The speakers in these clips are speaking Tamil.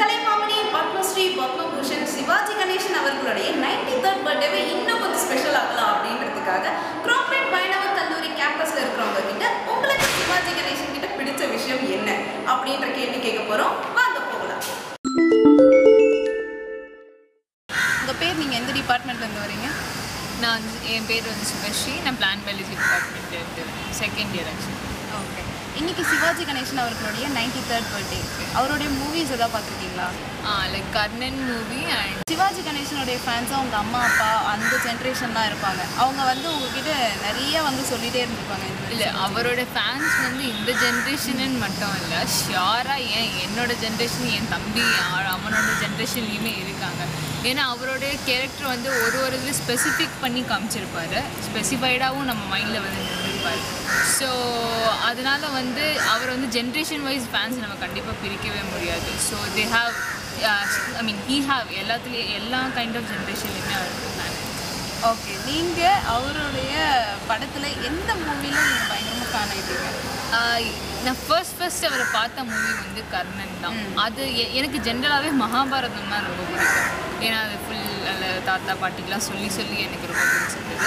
கலைமாமணி பத்மஸ்ரீ பத்மபூஷன் சிவாஜி கணேசன் அவர்களுடைய நைன்டி தேர்ட் பர்த்டேவை இன்னும் கொஞ்சம் ஸ்பெஷல் ஆகலாம் அப்படின்றதுக்காக கிராம்பேட் பைணவ கல்லூரி கேம்பஸில் இருக்கிறவங்க கிட்ட உங்களுக்கு சிவாஜி கணேசன் கிட்ட பிடிச்ச விஷயம் என்ன அப்படின்ற கேள்வி கேட்க போகிறோம் வாங்க போகலாம். உங்கள் பேர் நீங்கள் எந்த டிபார்ட்மெண்ட்லேருந்து வரீங்க? நான் என் பேர் வந்து சுபஸ்ரீ. நான் பிளான் வேலிஜி டிபார்ட்மெண்ட் செகண்ட் இயர் ஆக்சுவலி இன்னைக்கு சிவாஜி கணேசன் அவர்களுடைய நைன்டி தேர்ட் பர்த்டே அவருடைய மூவிஸ் எதாவது பார்த்துருக்கீங்களா? Like Karnan movie and Sivaji கணேசனுடைய ஃபேன்ஸாக அவங்க அம்மா அப்பா அந்த ஜென்ரேஷன்லாம் இருப்பாங்க. அவங்க வந்து உங்ககிட்ட நிறைய வந்து சொல்லிட்டே இருந்திருப்பாங்க இல்லை அவரோட ஃபேன்ஸ் வந்து இந்த ஜென்ரேஷனுன்னு மட்டும் இல்லை ஷியோராக ஏன் என்னோட ஜென்ரேஷன் என் தம்பி அவ- அவனோட ஜென்ரேஷன்லேயுமே இருக்காங்க. ஏன்னா அவருடைய கேரக்டர் வந்து ஒரு ஒரு இது ஸ்பெசிஃபிக் பண்ணி காமிச்சிருப்பாரு. ஸ்பெசிஃபைடாகவும் நம்ம மைண்டில் வந்து நின்றுருப்பார் ஸோ அதனால வந்து அவர் வந்து ஜென்ரேஷன் வைஸ் ஃபேன்ஸ் நம்ம கண்டிப்பாக பிரிக்கவே முடியாது. So they have I mean he have எல்லாத்துலேயும் எல்லா கைண்ட் ஆஃப் ஜென்ரேஷன்லையுமே அவருக்கு ஃபேன் ஓகே நீங்கள் அவருடைய படத்தில் எந்த மூவியில் நீங்கள் பயங்கரமாக ஃபேன் ஆகிட்டீங்க நான் ஃபர்ஸ்ட் ஃபர்ஸ்ட் அவரை பார்த்த மூவி வந்து கர்ணன் தான். அது எனக்கு ஜென்ரலாகவே மகாபாரதம் தான் ரொம்ப பிடிக்கும். ஏன்னா அது ஃபுல் தாத்தா பாட்டிக்கெலாம் சொல்லி சொல்லி எனக்கு ரொம்ப பிடிச்சிருந்தது.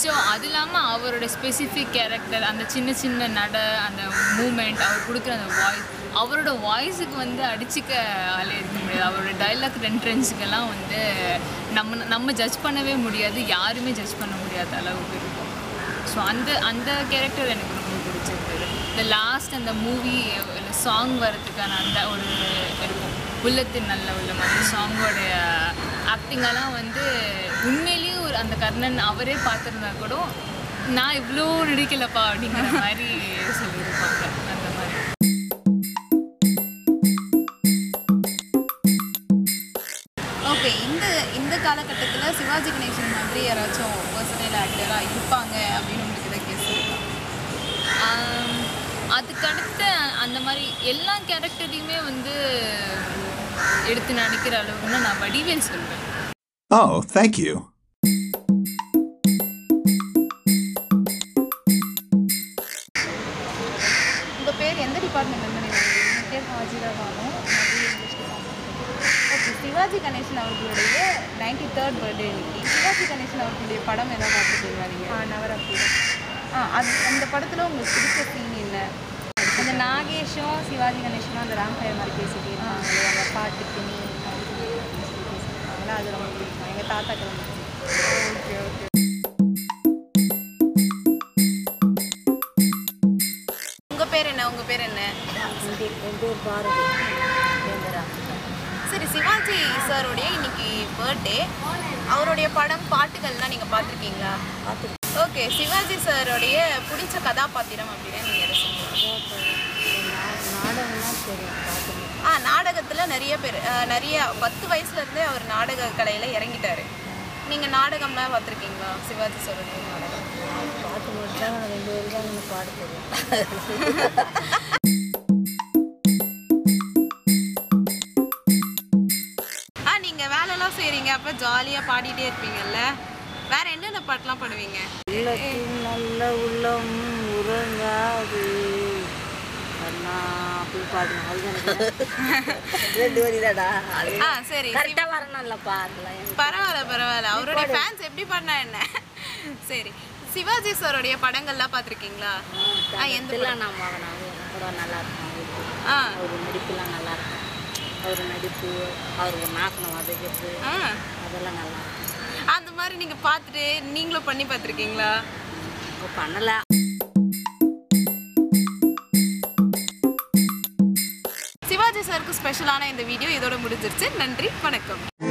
ஸோ அது இல்லாமல் அவரோட ஸ்பெசிஃபிக் கேரக்டர் அந்த சின்ன சின்ன நட அந்த மூமெண்ட் அவர் கொடுக்குற அந்த வாய்ஸ் அவரோட வாய்ஸுக்கு வந்து அடிச்சுக்க ஆளே இருக்க முடியாது. அவரோட டைலாக் என்ட்ரன்ஸுக்கெல்லாம் வந்து நம்ம நம்ம ஜட்ஜ் பண்ணவே முடியாது. யாருமே ஜட்ஜ் பண்ண முடியாத அளவுக்கு இருக்கும். ஸோ அந்த அந்த கேரக்டர் எனக்கு ரொம்ப பிடிச்சிருந்தது. இந்த லாஸ்ட் அந்த மூவி சாங் வர்றதுக்கான அந்த ஒரு உள்ளத்தின் நல்ல உள்ளம் அந்த சாங்கோடைய ஆக்டிங்கெல்லாம் வந்து உண்மையிலேயும் ஒரு அந்த கர்ணன் அவரே பார்த்துருந்தா கூட நான் இவ்வளோ நடிக்கலப்பா அப்படிங்கிற மாதிரி சொல்லியிருப்பாங்க. அந்த மாதிரி. ஓகே இந்த இந்த காலகட்டத்தில் சிவாஜி கணேசன் மாதிரி யாராச்சும் பர்சனல் ஆக்டராக இருப்பாங்க அப்படின்னு உங்களுக்கு இதை கேஸ் அதுக்கடுத்து அந்த மாதிரி எல்லா கேரக்டரையுமே வந்து எடுத்து நடிக்கிற அளவுக்குன்னா நான் வடிவேல் சொல்வேன். Oh, thank you. உங்கள் பேர் எந்த நீங்கள் என் பேர் ஹாஜிரா பானு ஓகே சிவாஜி கணேசன் அவர்களுடைய நைன்டி தேர்ட் பர்த்டே இன்னைக்கு சிவாஜி கணேசன் அவர்களுடைய படம் எதாவது பார்த்துருக்கீங்களா நீங்கள் நவராத்திரி. ஆ அது அந்த படத்தில் உங்களுக்கு பிடிச்ச சீன் என்ன? அந்த நாகேஷும் சிவாஜி கணேசனும் அந்த ராம்கயர் மாதிரி பேசிட்டே இருப்பாங்களே அந்த பாட்டுக்கு நீ பேசியிருப்பாங்களா அது ரொம்ப பிடிக்கும். எங்கள் தாத்தாக்கு ரொம்ப ஓகே ஓகே. உங்கள் பேர் என்ன? உங்கள் பேர் என்ன? என் பேர் பாரதி. சரி சிவாஜி சாருடைய இன்னைக்கு பர்த்டே அவருடைய படம் பாட்டுகள்லாம் நீங்கள் பார்த்துருக்கீங்களா? பார்த்து ஓகே சிவாஜி சாருடைய பிடிச்ச கதாபாத்திரம் அப்படின்னா நீங்கள் எதை சொல்லுவீங்க நாடகம்லாம் தெரியும் பார்த்துருக்கேன் ஆ நாடகத்தில் நிறைய பேர் நிறைய பத்து வயசுலேருந்தே அவர் நாடக கலையில் இறங்கிட்டாரு. நீங்கள் நாடகம்லாம் பார்த்துருக்கீங்களா? சிவாஜி சொல்றது நாடகம். பாட்டு மட்டும் தான் ரெண்டு பேரும் தான் பாட தெரியும் ஆ நீங்கள் வேலைலாம் செய்கிறீங்க அப்போ ஜாலியாக பாடிட்டே இருப்பீங்கல்ல. வேற என்னென்ன பாட்டெலாம் பாடுவீங்க உள்ளத்தின் நல்ல உள்ளம் உறங்காது அண்ணா அப்படி பாடுங்க அதுதான் ரெண்டு வரி தாடா அது ஆ சரி கரெக்டாக வரணும்லப்பா பரவாயில்ல பரவாயில்ல. அவருடைய ஃபேன்ஸ் எப்படி பண்ணா என்ன? சரி சிவாஜி சாருடைய படங்கள்லாம் பார்த்துருக்கீங்களா? ஆ எந்த இதெல்லாம் நான் படம் நல்லா இருக்கும். அவருக்கு ஆ. அவர் நடிப்புலாம் நல்லா இருக்கும். அவர் நடிப்பு அவர் ஒரு நாக்கணும் வதக்கிறது ஆ. அதெல்லாம் நல்லா இருக்கும். அந்த மாதிரி நீங்கள் பார்த்துட்டு நீங்களும் பண்ணி பார்த்துருக்கீங்களா? பண்ணலை. சாருக்கு ஸ்பெஷலான இந்த வீடியோ இதோட முடிஞ்சிருச்சு. நன்றி வணக்கம்.